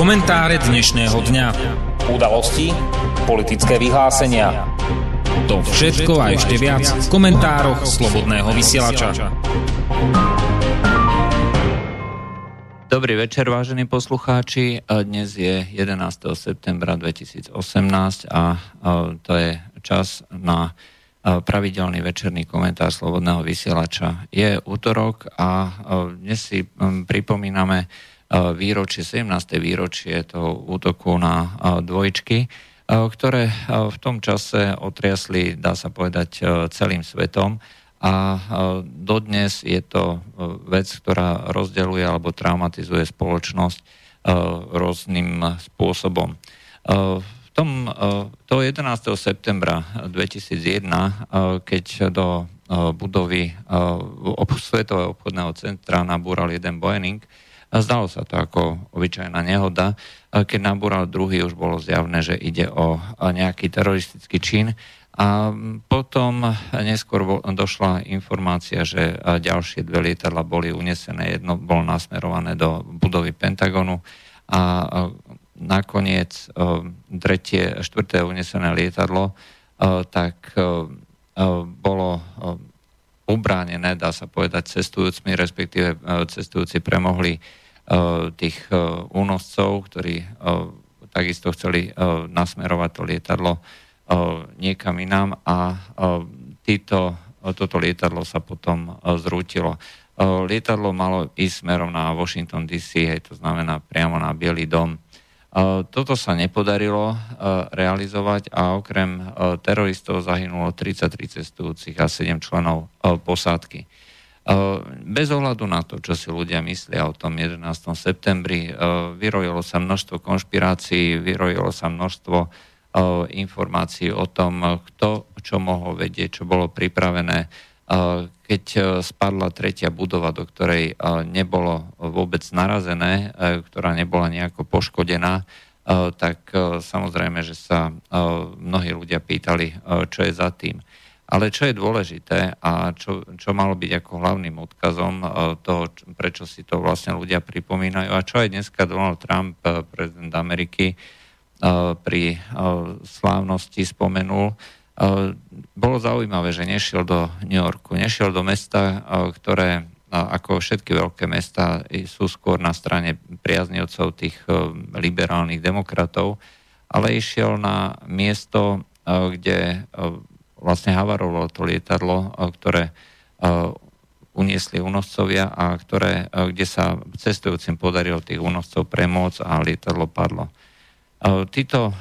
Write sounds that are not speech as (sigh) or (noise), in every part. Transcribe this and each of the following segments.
Komentáre dnešného dňa. Udalosti, politické vyhlásenia. To všetko a ešte viac v komentároch Slobodného vysielača. Dobrý večer, vážení poslucháči. Dnes je 11. septembra 2018 a to je čas na pravidelný večerný komentár Slobodného vysielača. Je útorok a dnes si pripomíname výročie, 17. výročie toho útoku na dvojčky, ktoré v tom čase otriasli, dá sa povedať, celým svetom. A dodnes je to vec, ktorá rozdeluje alebo traumatizuje spoločnosť rôznym spôsobom. V tom, to 11. septembra 2001, keď do budovy Svetového obchodného centra nabúral jeden Boeing, a zdalo sa to ako obyčajná nehoda. Keď nabúral druhý, už bolo zjavné, že ide o nejaký teroristický čin. A potom neskôr došla informácia, že ďalšie dve lietadla boli unesené. Jedno bolo nasmerované do budovy Pentagonu a nakoniec tretie, štvrté unesené lietadlo tak bolo ubránené, dá sa povedať, cestujúcimi, respektíve cestujúci premohli tých eh, únoscov, ktorí eh, takisto chceli nasmerovať to lietadlo niekam inám a títo, toto lietadlo sa potom zrútilo. Lietadlo malo ísť smerom na Washington DC, hej, to znamená priamo na Bielý dom. Toto sa nepodarilo realizovať a okrem teroristov zahynulo 33 cestujúcich a 7 členov posádky. Bez ohľadu na to, čo si ľudia myslia o tom 11. septembri, vyrojilo sa množstvo konšpirácií, vyrojilo sa množstvo informácií o tom, kto čo mohol vedieť, čo bolo pripravené. Keď spadla tretia budova, do ktorej nebolo vôbec narazené, ktorá nebola nejako poškodená, tak samozrejme, že sa mnohí ľudia pýtali, čo je za tým. Ale čo je dôležité a čo, čo malo byť ako hlavným odkazom e, toho, prečo si to vlastne ľudia pripomínajú a čo aj dneska Donald Trump, e, prezident Ameriky, e, pri slávnosti spomenul, bolo zaujímavé, že nešiel do New Yorku, nešiel do mesta, ktoré ako všetky veľké mesta sú skôr na strane priaznivcov tých liberálnych demokratov, ale išiel na miesto, kde vlastne havarovalo to lietadlo, e, ktoré e, uniesli únoscovia a ktoré, e, kde sa cestujúcim podarilo tých únoscov premôcť a lietadlo padlo. Títo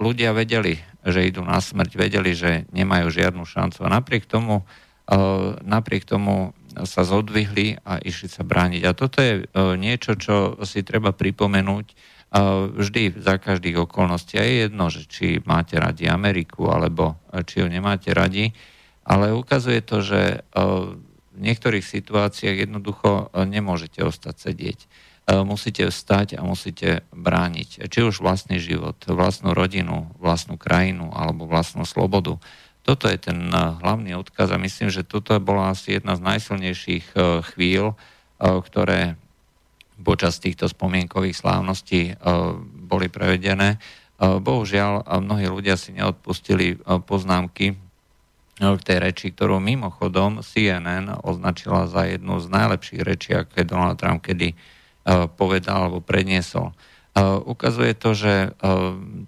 ľudia vedeli, že idú na smrť, vedeli, že nemajú žiadnu šancu a napriek tomu, napriek tomu sa zodvihli a išli sa brániť. A toto je niečo, čo si treba pripomenúť, vždy za každých okolností. A je jedno, že či máte radi Ameriku, alebo e, či ju nemáte radi, ale ukazuje to, že e, v niektorých situáciách jednoducho e, nemôžete ostať sedieť. Musíte vstať a musíte brániť či už vlastný život, vlastnú rodinu, vlastnú krajinu alebo vlastnú slobodu. Toto je ten hlavný odkaz a myslím, že toto bola asi jedna z najsilnejších chvíľ, ktoré počas týchto spomienkových slávností e, boli prevedené. E, bohužiaľ, mnohí ľudia si neodpustili poznámky v tej reči, ktorú mimochodom CNN označila za jednu z najlepších rečí, aké Donald Trump kedy povedal alebo predniesol. Ukazuje to, že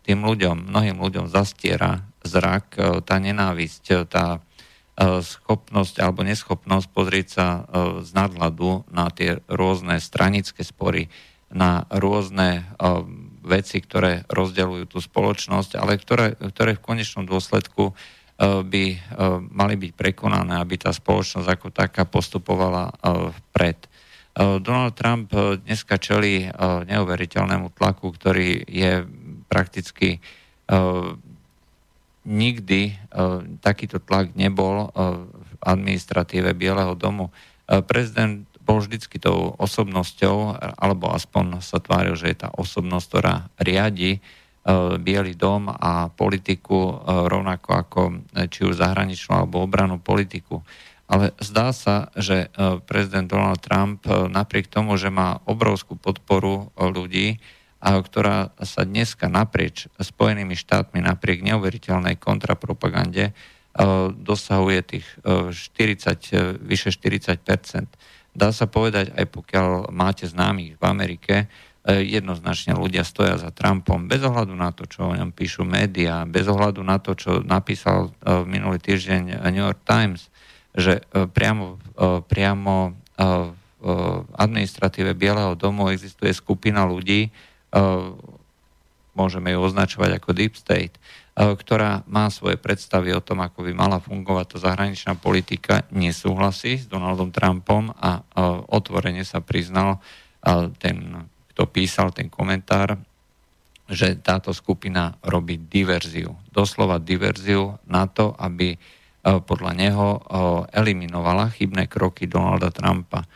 tým ľuďom, mnohým ľuďom zastiera zrak, tá nenávisť, tá schopnosť alebo neschopnosť pozrieť sa e, z nadhľadu na tie rôzne stranické spory, na rôzne e, veci, ktoré rozdeľujú tú spoločnosť, ale ktoré, ktoré v konečnom dôsledku by mali byť prekonané, aby tá spoločnosť ako taká postupovala vpred. Donald Trump dneska čelí neuveriteľnému tlaku, ktorý je prakticky nikdy e, takýto tlak nebol e, v administratíve Bieleho domu. E, prezident bol vždycky tou osobnosťou, alebo aspoň sa tváril, že je tá osobnosť, ktorá riadi Bielý dom a politiku rovnako ako či už zahraničnú alebo obranú politiku. Ale zdá sa, že prezident Donald Trump napriek tomu, že má obrovskú podporu ľudí, ktorá sa dneska naprieč Spojenými štátmi, napriek neuveriteľnej kontrapropagande, dosahuje tých 40, vyše 40% Dá sa povedať, aj pokiaľ máte známych v Amerike, jednoznačne ľudia stoja za Trumpom, bez ohľadu na to, čo o ňom píšu médiá, bez ohľadu na to, čo napísal minulý týždeň New York Times, že priamo, priamo v administratíve Bieleho domu existuje skupina ľudí, môžeme ju označovať ako Deep State, ktorá má svoje predstavy o tom, ako by mala fungovať tá zahraničná politika, nesúhlasí s Donaldom Trumpom a otvorene sa priznal ten, kto písal ten komentár, že táto skupina robí diverziu. Doslova diverziu na to, aby podľa neho eliminovala chybné kroky Donalda Trumpa.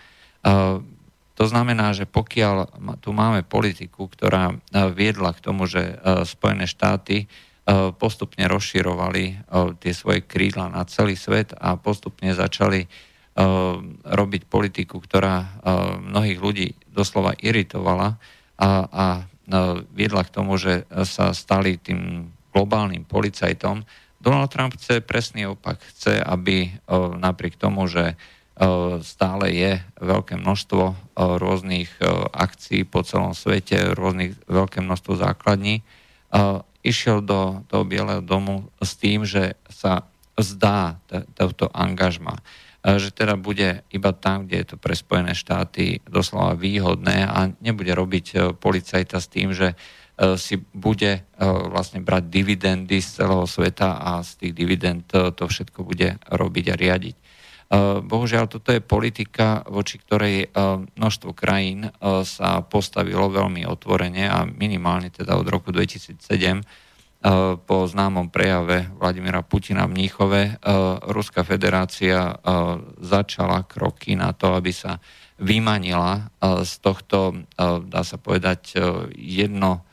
To znamená, že pokiaľ tu máme politiku, ktorá viedla k tomu, že Spojené štáty postupne rozširovali tie svoje krídla na celý svet a postupne začali robiť politiku, ktorá mnohých ľudí doslova iritovala a, a viedla k tomu, že sa stali tým globálnym policajtom. Donald Trump chce presný opak. Chce, aby napriek tomu, že stále je veľké množstvo rôznych akcií po celom svete, rôznych, veľké množstvo základní, išiel do toho Bieleho domu s tým, že sa zdá toto angažma. Že teda bude iba tam, kde je to pre Spojené štáty doslova výhodné a nebude robiť e, policajta s tým, že e, si bude e, vlastne brať dividendy z celého sveta a z tých dividend to všetko bude robiť a riadiť. Bohužiaľ, toto je politika, voči ktorej množstvo krajín sa postavilo veľmi otvorene a minimálne teda od roku 2007 po známom prejave Vladimira Putina v Mníchove Ruská federácia začala kroky na to, aby sa vymanila z tohto, dá sa povedať, jedno,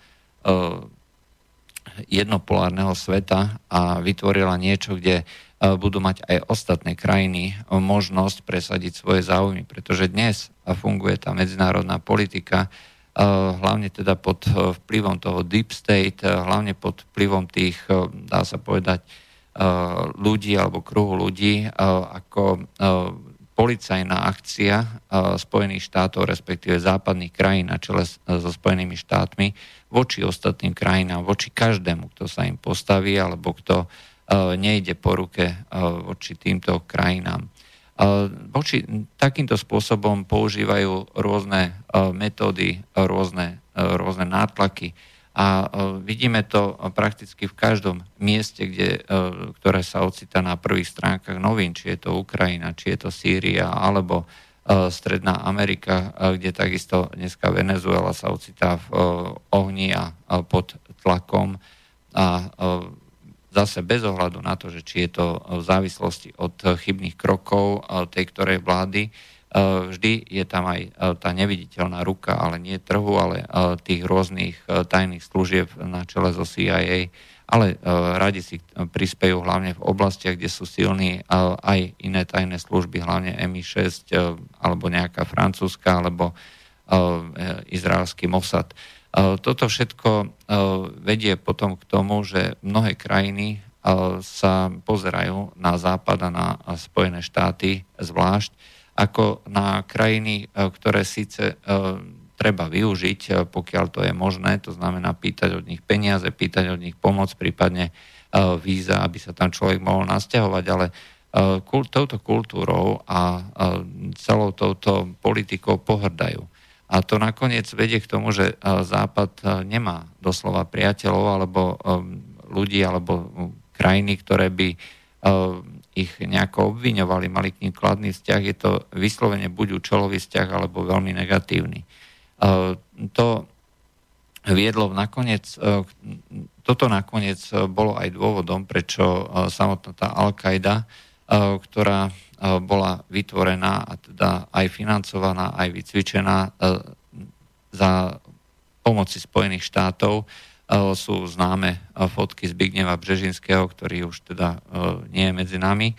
jednopolárneho sveta a vytvorila niečo, kde budú mať aj ostatné krajiny možnosť presadiť svoje záujmy, pretože dnes funguje tá medzinárodná politika hlavne teda pod vplyvom toho deep state, hlavne pod vplyvom tých, dá sa povedať, ľudí alebo kruhu ľudí ako policajná akcia Spojených štátov, respektíve západných krajín na čele so Spojenými štátmi voči ostatným krajinám, voči každému, kto sa im postaví alebo kto E, nejde po ruke e, voči týmto krajinám. E, voči takýmto spôsobom používajú rôzne metódy, rôzne, rôzne nátlaky. A vidíme to prakticky v každom mieste, kde, ktoré sa ocitá na prvých stránkach novín, či je to Ukrajina, či je to Sýria, alebo Stredná Amerika, kde takisto dneska Venezuela sa ocitá v ohni a pod tlakom a zase bez ohľadu na to, že či je to v závislosti od chybných krokov eh, tej ktorej vlády, eh, vždy je tam aj eh, tá neviditeľná ruka, ale nie trhu, ale tých rôznych tajných služieb na čele zo CIA, ale radi si prispejú hlavne v oblastiach, kde sú silní aj iné tajné služby, hlavne MI6 alebo nejaká francúzska alebo izraelský Mossad. Toto všetko vedie potom k tomu, že mnohé krajiny sa pozerajú na Západ a na Spojené štáty zvlášť ako na krajiny, ktoré síce treba využiť, pokiaľ to je možné, to znamená pýtať od nich peniaze, pýtať od nich pomoc, prípadne víza, aby sa tam človek mohol nasťahovať, ale touto kultúrou a celou touto politikou pohrdajú. A to nakoniec vedie k tomu, že Západ nemá doslova priateľov alebo ľudí alebo krajiny, ktoré by ich nejako obviňovali, mali k ním kladný vzťah. Je to vyslovene buď účelový vzťah alebo veľmi negatívny. To viedlo nakoniec, toto nakoniec bolo aj dôvodom, prečo samotná tá Al-Qaida, ktorá E, bola vytvorená a teda aj financovaná, aj vycvičená e, za pomoci Spojených štátov. E, sú známe fotky Zbigneva Břežinského, ktorý už teda nie je medzi nami,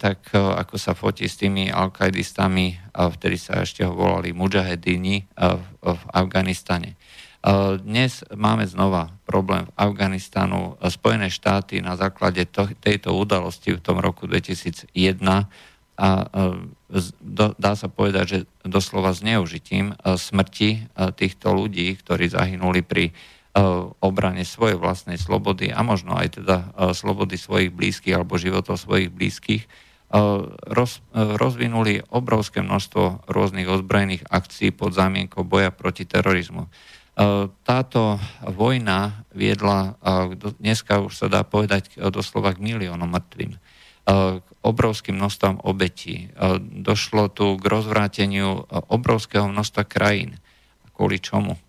tak ako sa fotí s tými al-Qaidistami, vtedy sa ešte volali mujahedini v Afganistane. Dnes máme znova problém v Afganistanu. Spojené štáty na základe to, tejto udalosti v tom roku 2001 a dá sa povedať, že doslova zneužitím smrti týchto ľudí, ktorí zahynuli pri obrane svojej vlastnej slobody a možno aj teda slobody svojich blízkych alebo životov svojich blízkych, roz, rozvinuli obrovské množstvo rôznych ozbrojených akcií pod zámienkou boja proti terorizmu. Táto vojna viedla, dneska už sa dá povedať doslova k miliónom mŕtvým, k obrovským množstvom obetí. Došlo tu k rozvráteniu obrovského množstva krajín. Kvôli čomu?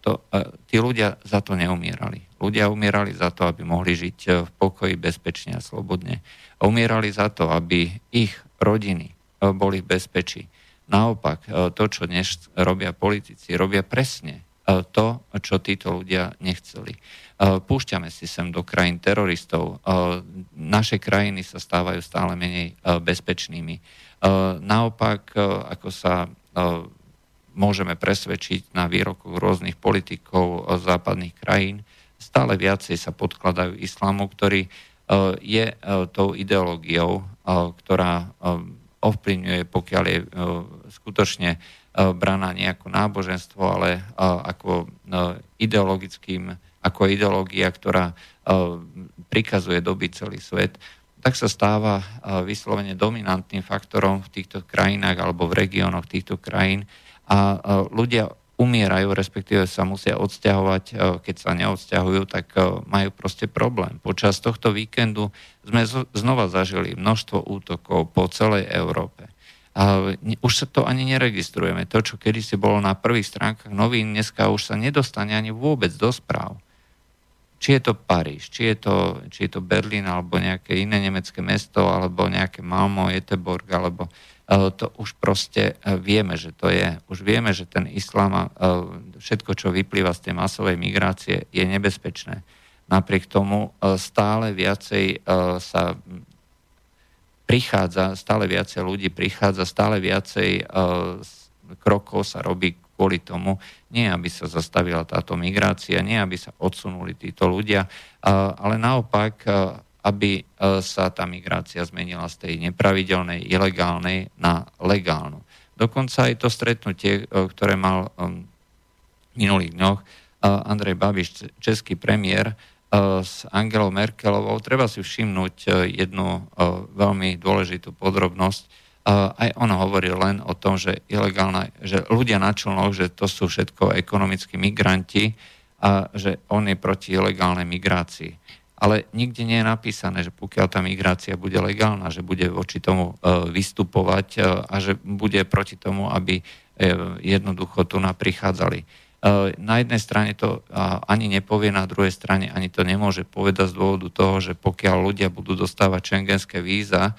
to, tí ľudia za to neumierali. Ľudia umierali za to, aby mohli žiť e, v pokoji, bezpečne a slobodne. Umierali za to, aby ich rodiny e, boli v bezpečí. Naopak, e, to, čo dnes robia politici, robia presne to, čo títo ľudia nechceli. Púšťame si sem do krajín teroristov. Naše krajiny sa stávajú stále menej bezpečnými. Naopak, ako sa môžeme presvedčiť na výrokoch rôznych politikov západných krajín, stále viacej sa podkladajú islamu, ktorý e, je e, tou ideológiou, e, ktorá ovplyvňuje, pokiaľ je skutočne braná nejako náboženstvo, ale ako ideologickým, ako ideológia, ktorá prikazuje doby celý svet, tak sa stáva vyslovene dominantným faktorom v týchto krajinách alebo v regiónoch týchto krajín. A ľudia umierajú, respektíve sa musia odsťahovať, e, keď sa neodsťahujú, tak e, majú proste problém. Počas tohto víkendu sme znova zažili množstvo útokov po celej Európe. A už sa to ani neregistrujeme. To, čo kedysi bolo na prvých stránkach novín, dneska už sa nedostane ani vôbec do správ. Či je to Paríž, či je to, či je to Berlín, alebo nejaké iné nemecké mesto, alebo nejaké Malmo, Jeteborg, alebo to už proste e, vieme, že to je. Už vieme, že ten islám a e, všetko, čo vyplýva z tej masovej migrácie, je nebezpečné. Napriek tomu stále viacej sa prichádza, stále viacej ľudí prichádza, stále viacej krokov sa robí kvôli tomu, nie aby sa zastavila táto migrácia, nie aby sa odsunuli títo ľudia, ale naopak, aby e, sa tá migrácia zmenila z tej nepravidelnej, ilegálnej na legálnu. Dokonca aj to stretnutie, e, ktoré mal v minulých dňoch e, Andrej Babiš, český premiér, s Angelou Merkelovou, treba si všimnúť jednu veľmi dôležitú podrobnosť. Aj on hovoril len o tom, že, ilegálna, že ľudia na člnoch, že to sú všetko ekonomickí migranti a že on je proti ilegálnej migrácii ale nikde nie je napísané, že pokiaľ tá migrácia bude legálna, že bude voči tomu e, vystupovať e, a že bude proti tomu, aby e, jednoducho tu naprichádzali. Na jednej strane to ani nepovie, na druhej strane ani to nemôže povedať z dôvodu toho, že pokiaľ ľudia budú dostávať šengenské víza,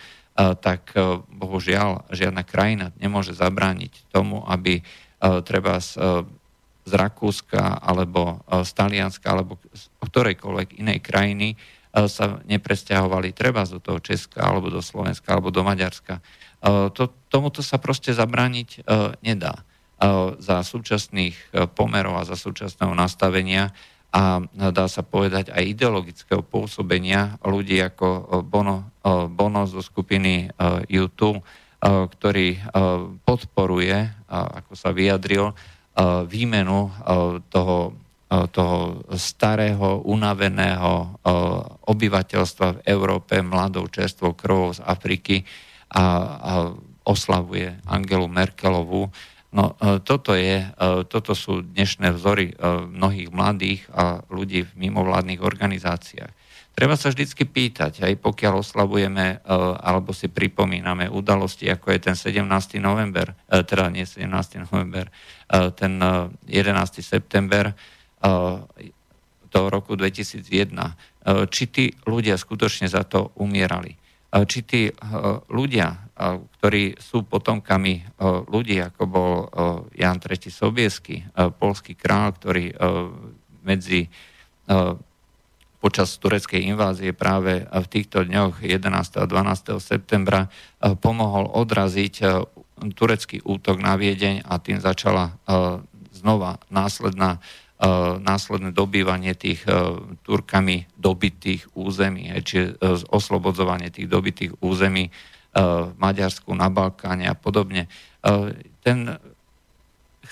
tak bohužiaľ žiadna krajina nemôže zabrániť tomu, aby treba z Rakúska alebo z Talianska alebo z ktorejkoľvek inej krajiny e, sa nepresťahovali treba do toho Česka alebo do Slovenska alebo do Maďarska. E, to, tomuto sa proste zabrániť nedá za súčasných pomerov a za súčasného nastavenia a dá sa povedať aj ideologického pôsobenia ľudí ako Bono, Bono zo skupiny YouTube, ktorý podporuje, ako sa vyjadril, výmenu toho, toho starého, unaveného obyvateľstva v Európe, mladou čerstvou krvou z Afriky a, a oslavuje Angelu Merkelovú. No toto, je, toto sú dnešné vzory mnohých mladých a ľudí v mimovládnych organizáciách. Treba sa vždycky pýtať, aj pokiaľ oslavujeme alebo si pripomíname udalosti, ako je ten 17. november, teda nie 17. november, ten 11. Eh, september eh, toho roku 2001, či tí ľudia skutočne za to umierali. Či tí ľudia, ktorí sú potomkami ľudí, ako bol Jan III. Sobiesky, polský král, ktorý medzi počas tureckej invázie práve v týchto dňoch 11. a 12. septembra pomohol odraziť turecký útok na Viedeň a tým začala znova následná, následné dobývanie tých Turkami dobitých území, čiže oslobodzovanie tých dobitých území v Maďarsku, na Balkáne a podobne. Ten,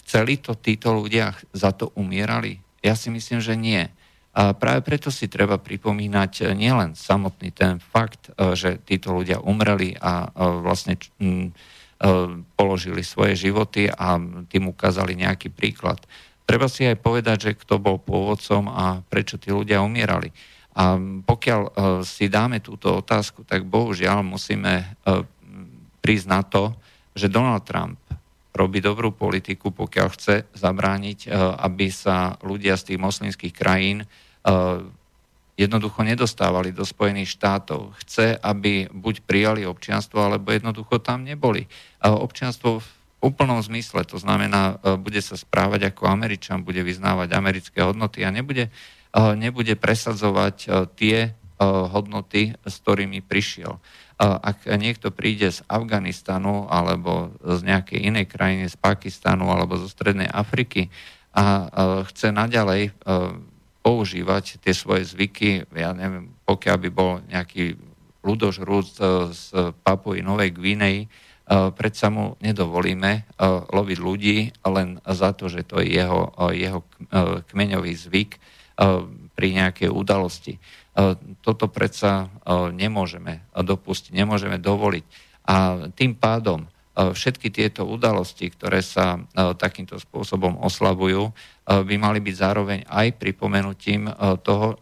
chceli to títo ľudia, za to umierali? Ja si myslím, že nie. A práve preto si treba pripomínať nielen samotný ten fakt, že títo ľudia umreli a vlastne e, položili svoje životy a tým ukázali nejaký príklad. Treba si aj povedať, že kto bol pôvodcom a prečo tí ľudia umierali. A pokiaľ si dáme túto otázku, tak bohužiaľ musíme prísť na to, že Donald Trump robí dobrú politiku, pokiaľ chce zabrániť, aby sa ľudia z tých moslimských krajín jednoducho nedostávali do Spojených štátov. Chce, aby buď prijali občianstvo, alebo jednoducho tam neboli. Občianstvo v úplnom zmysle, to znamená, eh, bude sa správať ako Američan, bude vyznávať americké hodnoty a nebude, eh, nebude presadzovať tie hodnoty, s ktorými prišiel. Ak niekto príde z Afganistanu alebo z nejakej inej krajiny, z Pakistanu alebo zo Strednej Afriky a chce naďalej používať tie svoje zvyky, ja neviem, pokiaľ by bol nejaký ľudožrúc e, z Papuji Novej Gvinej, e, predsa mu nedovolíme e, loviť ľudí len za to, že to je jeho, jeho kmeňový zvyk pri nejakej udalosti. Toto predsa nemôžeme dopustiť, nemôžeme dovoliť. A tým pádom všetky tieto udalosti, ktoré sa takýmto spôsobom oslavujú, by mali byť zároveň aj pripomenutím toho,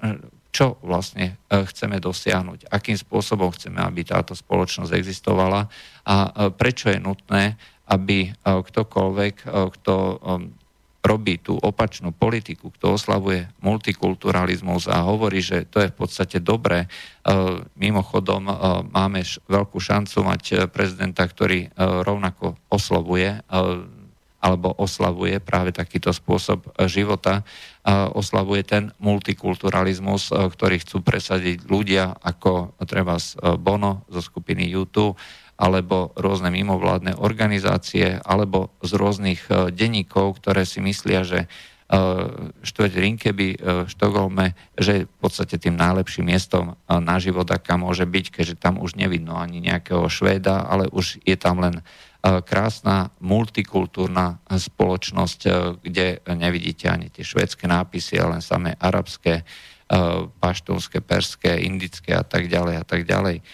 čo vlastne chceme dosiahnuť, akým spôsobom chceme, aby táto spoločnosť existovala a prečo je nutné, aby ktokoľvek, kto robí tú opačnú politiku, kto oslavuje multikulturalizmus a hovorí, že to je v podstate dobré. E, mimochodom, e, máme veľkú šancu mať e, prezidenta, ktorý rovnako oslovuje alebo oslavuje práve takýto spôsob života, oslavuje ten multikulturalizmus, ktorý chcú presadiť ľudia ako treba z Bono zo skupiny YouTube, alebo rôzne mimovládne organizácie, alebo z rôznych e, denníkov, ktoré si myslia, že e, štvrť Rinkeby e, v Štokholme, že je v podstate tým najlepším miestom na život, aká môže byť, keďže tam už nevidno ani nejakého Švéda, ale už je tam len krásna multikultúrna spoločnosť, kde nevidíte ani tie švédske nápisy, ale len samé arabské, paštúnske, perské, indické a tak ďalej a tak ďalej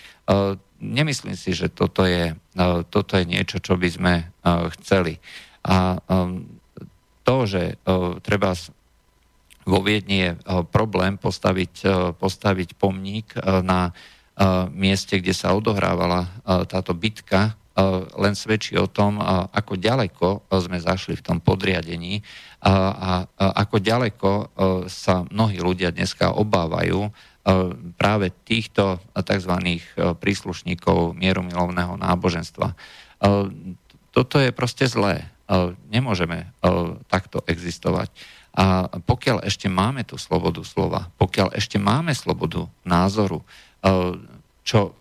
nemyslím si, že toto je, e, toto je niečo, čo by sme e, chceli. A e, to, že treba vo Viedni je problém postaviť, postaviť pomník na mieste, kde sa odohrávala táto bitka, len svedčí o tom, ako ďaleko sme zašli v tom podriadení a ako ďaleko sa mnohí ľudia dneska obávajú práve týchto tzv. Príslušníkov mieromilovného náboženstva. Toto je proste zlé. Nemôžeme takto existovať. A pokiaľ ešte máme tú slobodu slova, pokiaľ ešte máme slobodu názoru, čo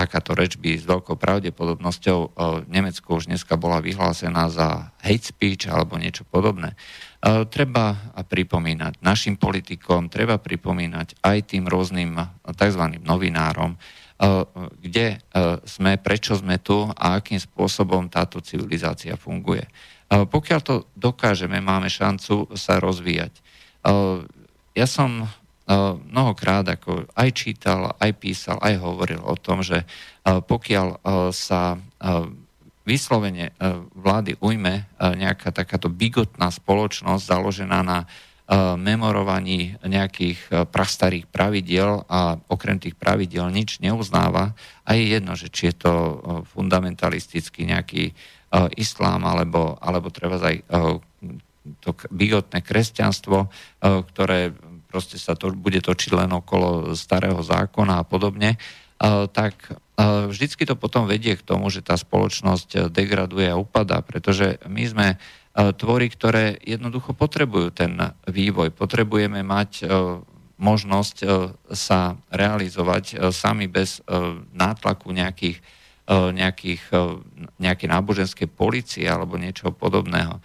takáto reč by s veľkou pravdepodobnosťou v Nemecku už dneska bola vyhlásená za hate speech alebo niečo podobné, E, treba pripomínať našim politikom, treba pripomínať aj tým rôznym tzv. novinárom, e, kde e, sme, prečo sme tu a akým spôsobom táto civilizácia funguje. Pokiaľ to dokážeme, máme šancu sa rozvíjať. Ja som mnohokrát ako aj čítal, aj písal, aj hovoril o tom, že pokiaľ sa vyslovene vlády ujme nejaká takáto bigotná spoločnosť založená na memorovaní nejakých prastarých pravidiel a okrem tých pravidiel nič neuznáva a je jedno, že či je to fundamentalistický nejaký islám alebo, alebo treba aj to bigotné kresťanstvo, ktoré proste sa to bude točiť len okolo starého zákona a podobne, tak vždycky to potom vedie k tomu, že tá spoločnosť eh, degraduje a upadá, pretože my sme tvory, ktoré jednoducho potrebujú ten vývoj. Potrebujeme mať možnosť sa realizovať sami bez nátlaku nejakých nejakých, nejaké náboženské policie alebo niečo podobného.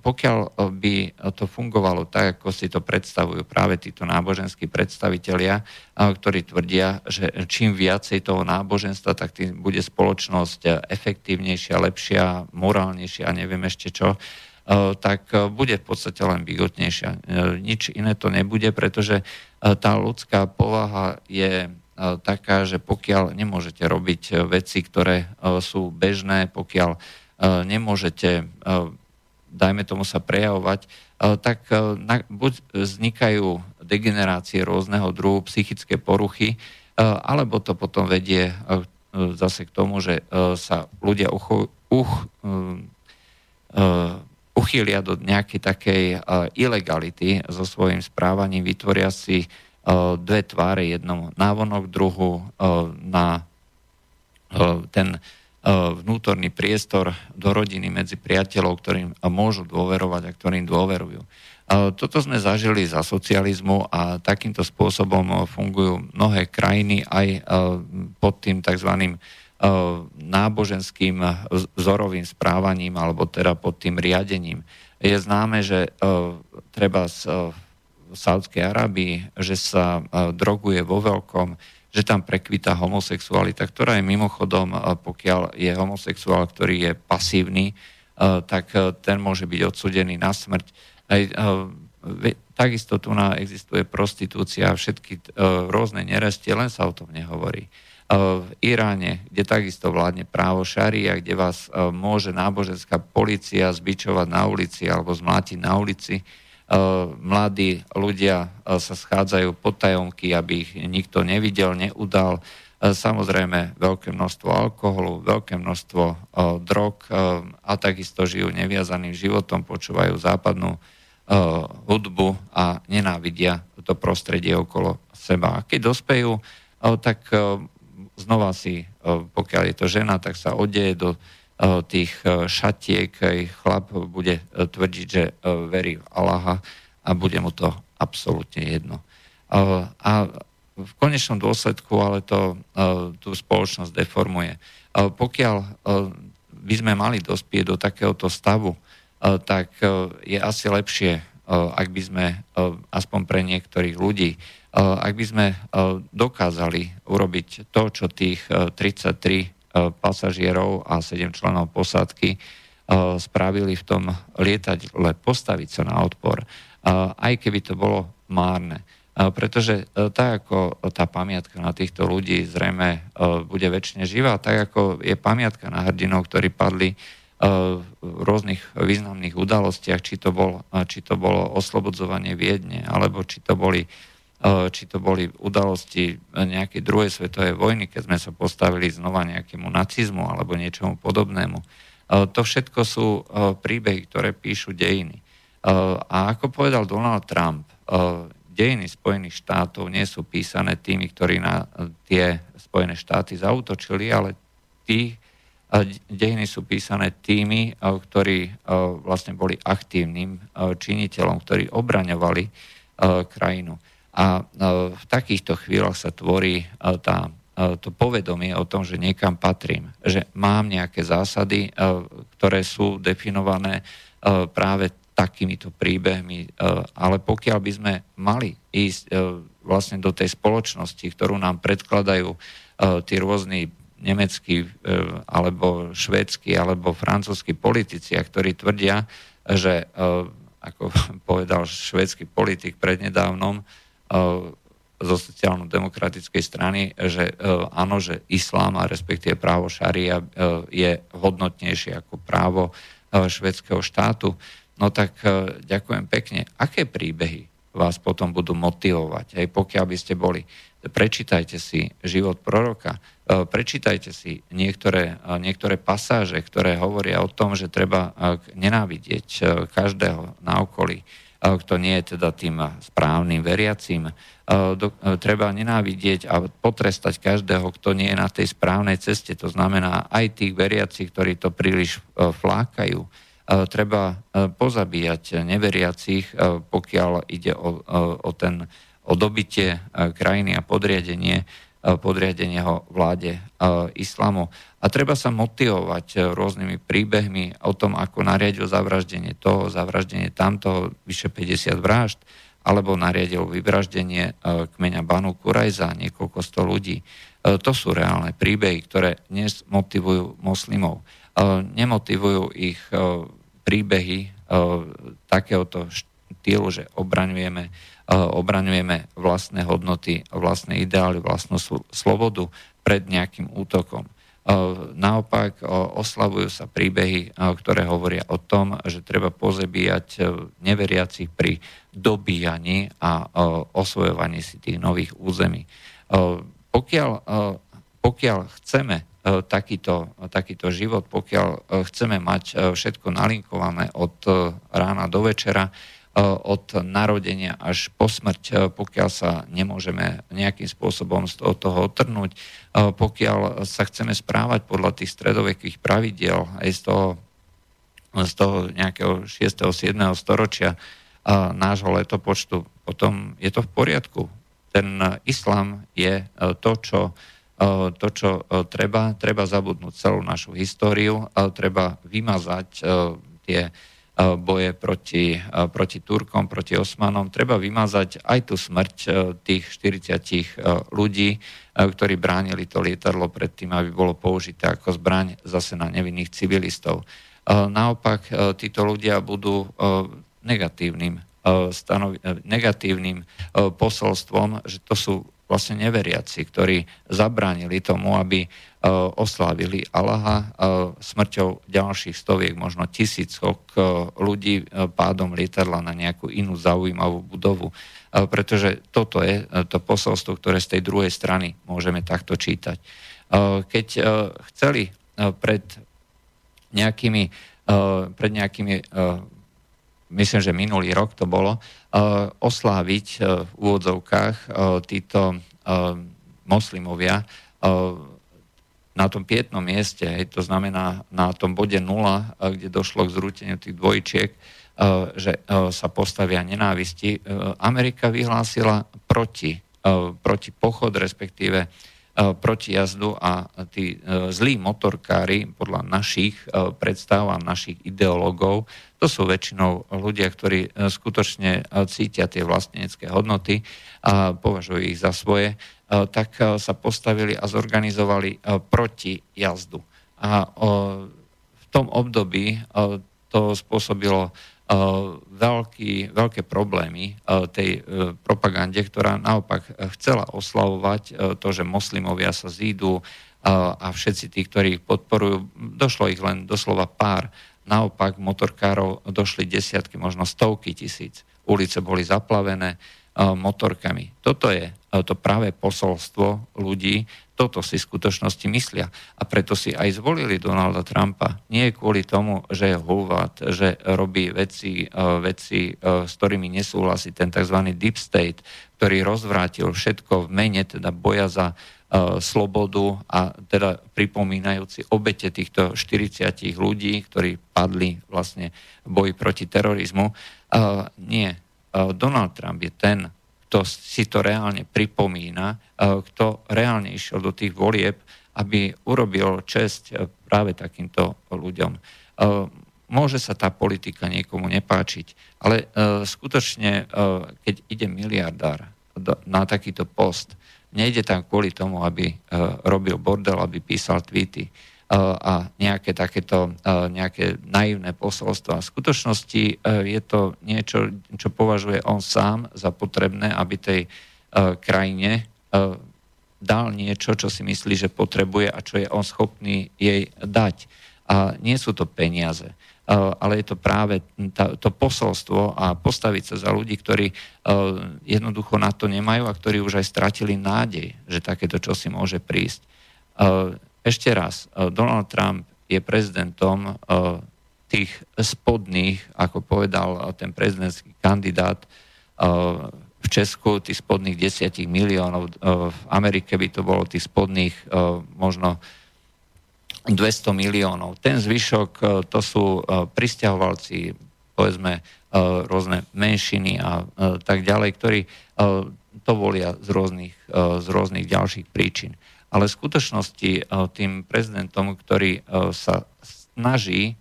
Pokiaľ by to fungovalo tak, ako si to predstavujú práve títo náboženskí predstavitelia, ktorí tvrdia, že čím viacej toho náboženstva, tak tým bude spoločnosť efektívnejšia, lepšia, morálnejšia a neviem ešte čo, tak bude v podstate len bigotnejšia. Nič iné to nebude, pretože tá ľudská povaha je taká, že pokiaľ nemôžete robiť veci, ktoré sú bežné, pokiaľ nemôžete dajme tomu sa prejavovať, tak buď vznikajú degenerácie rôzneho druhu, psychické poruchy, alebo to potom vedie zase k tomu, že sa ľudia uch, uch, uchýlia do nejakej takej ilegality so svojím správaním, vytvoria si dve tváre, jednom návonok, druhu na ten vnútorný priestor do rodiny medzi priateľov, ktorým môžu dôverovať a ktorým dôverujú. Toto sme zažili za socializmu a takýmto spôsobom fungujú mnohé krajiny aj pod tým tzv. náboženským vzorovým správaním alebo teda pod tým riadením. Je známe, že treba z Saudskej Arábii, že sa droguje vo veľkom, že tam prekvita homosexualita, ktorá je mimochodom, pokiaľ je homosexuál, ktorý je pasívny, tak ten môže byť odsudený na smrť. Takisto tu existuje prostitúcia, všetky rôzne nerestie, len sa o tom nehovorí. V Iráne, kde takisto vládne právo šaria, kde vás môže náboženská policia zbičovať na ulici alebo zmlátiť na ulici, mladí ľudia eh, sa schádzajú tajomky, aby ich nikto nevidel, neudal. Eh, samozrejme veľké množstvo alkoholu, veľké množstvo drog a takisto žijú neviazaným životom, počúvajú západnú hudbu a nenávidia to prostredie okolo seba. A keď dospejú, tak znova si, pokiaľ je to žena, tak sa odeje do Eh, tých eh, šatiek, chlap bude eh, tvrdiť, že verí v Allaha a bude mu to absolútne jedno. A v konečnom dôsledku ale to tú spoločnosť deformuje. Pokiaľ by sme mali dospieť do takéhoto stavu, tak je asi lepšie, ak by sme, aspoň pre niektorých ľudí, ak by sme dokázali urobiť to, čo tých 33 E, pasažierov a 7 členov posádky e, spravili v tom lietadle postaviť sa na odpor, e, aj keby to bolo márne. Pretože tak ako tá pamiatka na týchto ľudí zrejme bude väčšine živá, tak ako je pamiatka na hrdinov, ktorí padli v rôznych významných udalostiach, či to, bol, či to bolo oslobodzovanie Viedne, alebo či to boli či to boli udalosti nejakej druhej svetovej vojny, keď sme sa postavili znova nejakému nacizmu alebo niečomu podobnému. E, to všetko sú e, príbehy, ktoré píšu dejiny. A ako povedal Donald Trump, dejiny Spojených štátov nie sú písané tými, ktorí na tie Spojené štáty zautočili, ale tí dejiny sú písané tými, ktorí vlastne boli aktívnym činiteľom, ktorí obraňovali krajinu. A e, v takýchto chvíľach sa tvorí e, tá, e, to povedomie o tom, že niekam patrím, že mám nejaké zásady, ktoré sú definované práve takýmito príbehmi. Ale pokiaľ by sme mali ísť vlastne do tej spoločnosti, ktorú nám predkladajú tí rôzni nemeckí alebo švédsky alebo francúzskí politici, ktorí tvrdia, že ako (laughs) povedal švédsky politik prednedávnom, zo sociálno-demokratickej strany, že áno, že islám a respektíve právo šaria je hodnotnejšie ako právo švedského štátu. No tak ďakujem pekne. Aké príbehy vás potom budú motivovať? Aj pokiaľ by ste boli, prečítajte si život proroka, prečítajte si niektoré, niektoré pasáže, ktoré hovoria o tom, že treba nenávidieť každého na okolí kto nie je teda tým správnym veriacím. Treba nenávidieť a potrestať každého, kto nie je na tej správnej ceste. To znamená aj tých veriacich, ktorí to príliš flákajú. Treba pozabíjať neveriacich, pokiaľ ide o, o, ten, o dobitie krajiny a podriadenie podriadenia ho vláde islamu. A treba sa motivovať rôznymi príbehmi o tom, ako nariadil zavraždenie toho, zavraždenie tamtoho, vyše 50 vražd, alebo nariadil vyvraždenie kmeňa Banu Kurajza, niekoľko sto ľudí. To sú reálne príbehy, ktoré dnes motivujú moslimov. Nemotivujú ich príbehy takéhoto štýlu, že obraňujeme obraňujeme vlastné hodnoty, vlastné ideály, vlastnú slobodu pred nejakým útokom. Naopak oslavujú sa príbehy, ktoré hovoria o tom, že treba pozebíjať neveriacich pri dobíjaní a osvojovaní si tých nových území. Pokiaľ, pokiaľ chceme takýto, takýto život, pokiaľ chceme mať všetko nalinkované od rána do večera, E, od narodenia až po smrť, e, pokiaľ sa nemôžeme nejakým spôsobom z toho otrhnúť, e, pokiaľ sa chceme správať podľa tých stredovekých pravidiel aj z toho, z toho nejakého 6. 7. storočia nášho letopočtu, potom je to v poriadku. Ten islám je to, čo to, čo treba, treba zabudnúť celú našu históriu, treba vymazať tie boje proti, proti Turkom, proti Osmanom. Treba vymazať aj tú smrť e, tých 40 e, ľudí, ktorí bránili to lietadlo pred tým, aby bolo použité ako zbraň zase na nevinných civilistov. Naopak, títo ľudia budú negatívnym, stanovi- negatívnym posolstvom, že to sú vlastne neveriaci, ktorí zabránili tomu, aby e, oslávili Allaha e, smrťou ďalších stoviek, možno tisícok e, ľudí pádom lietadla na nejakú inú zaujímavú budovu. Pretože toto je to posolstvo, ktoré z tej druhej strany môžeme takto čítať. Keď chceli pred nejakými, pred nejakými myslím, že minulý rok to bolo, uh, osláviť uh, v úvodzovkách uh, títo moslimovia na tom pietnom mieste, hej, to znamená na tom bode nula, kde došlo k zrúteniu tých dvojčiek, že sa postavia nenávisti. Amerika vyhlásila proti, proti pochod, respektíve proti jazdu a tí zlí motorkári podľa našich predstav a našich ideológov to sú väčšinou ľudia, ktorí e, skutočne e, cítia tie vlastnenecké hodnoty a považujú ich za svoje, e, tak sa postavili a zorganizovali proti jazdu. A v tom období to spôsobilo veľký, veľké problémy tej propagande, ktorá naopak chcela oslavovať to, že moslimovia sa zídu a všetci tí, ktorí ich podporujú, došlo ich len doslova pár Naopak motorkárov došli desiatky, možno stovky tisíc. Ulice boli zaplavené e, motorkami. Toto je e, to práve posolstvo ľudí, toto si v skutočnosti myslia. A preto si aj zvolili Donalda Trumpa. Nie kvôli tomu, že je hulvat, že robí veci, e, veci s ktorými nesúhlasí ten tzv. deep state, ktorý rozvrátil všetko v mene teda boja za E, slobodu a teda pripomínajúci obete týchto 40 ľudí, ktorí padli vlastne v boji proti terorizmu. Nie. Donald Trump je ten, kto si to reálne pripomína, uh, kto reálne išiel do tých volieb, aby urobil česť práve takýmto ľuďom. Môže sa tá politika niekomu nepáčiť, ale skutočne, keď ide miliardár na takýto post, Nejde tam kvôli tomu, aby robil bordel, aby písal tweety a nejaké takéto uh, nejaké naivné posolstvo. V skutočnosti uh, je to niečo, čo považuje on sám za potrebné, aby tej krajine dal niečo, čo si myslí, že potrebuje a čo je on schopný jej dať. A nie sú to peniaze. Eh, ale je to práve to posolstvo a postaviť sa za ľudí, ktorí eh, jednoducho na to nemajú a ktorí už aj stratili nádej, že takéto čosi môže prísť. Ešte raz, Donald Trump je prezidentom tých spodných, ako povedal ten prezidentský kandidát v Česku, tých spodných desiatich miliónov, v Amerike by to bolo tých spodných možno 200 miliónov. Ten zvyšok e, to sú e, pristahovalci, povedzme, e, rôzne menšiny a tak ďalej, ktorí to volia z rôznych, z rôznych ďalších príčin. Ale v skutočnosti tým prezidentom, ktorý sa snaží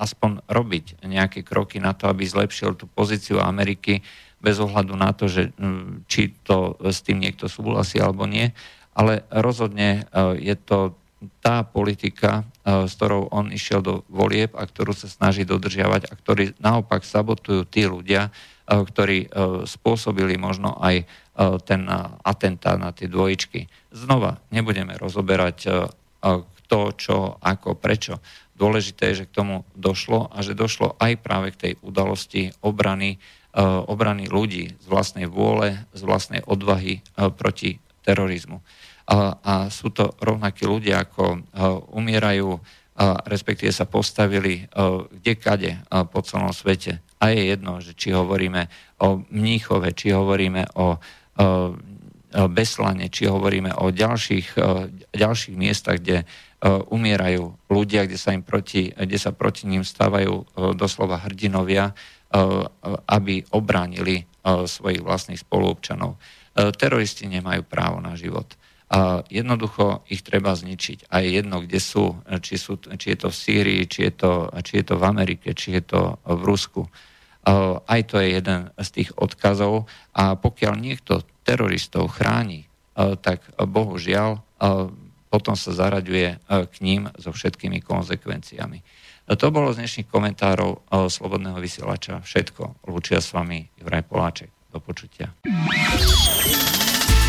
aspoň robiť nejaké kroky na to, aby zlepšil tú pozíciu Ameriky bez ohľadu na to, že či to s tým niekto súhlasí alebo nie. Ale rozhodne je to tá politika, s ktorou on išiel do volieb a ktorú sa snaží dodržiavať a ktorí naopak sabotujú tí ľudia, ktorí spôsobili možno aj ten atentát na tie dvojičky. Znova, nebudeme rozoberať kto, čo, ako, prečo. Dôležité je, že k tomu došlo a že došlo aj práve k tej udalosti obrany, obrany ľudí z vlastnej vôle, z vlastnej odvahy proti terorizmu. A, a sú to rovnakí ľudia, ako umierajú, respektíve sa postavili kde kade po celom svete. A je jedno, že či hovoríme o Mníchove, či hovoríme o Beslane, či hovoríme o ďalších, ďalších miestach, kde umierajú ľudia, kde sa, im proti, kde sa proti ním stávajú doslova hrdinovia, aby obránili svojich vlastných spoluobčanov. Teroristi nemajú právo na život. Jednoducho ich treba zničiť. A je jedno, kde sú, či, sú, či je to v Sýrii, či je to, či je to v Amerike, či je to v Rusku. Aj to je jeden z tých odkazov. A pokiaľ niekto teroristov chráni, tak bohužiaľ potom sa zaraďuje k ním so všetkými konsekvenciami. E, to bolo z dnešných komentárov Slobodného vysielača všetko. Lúčia s vami Juraj Poláček. Do počutia.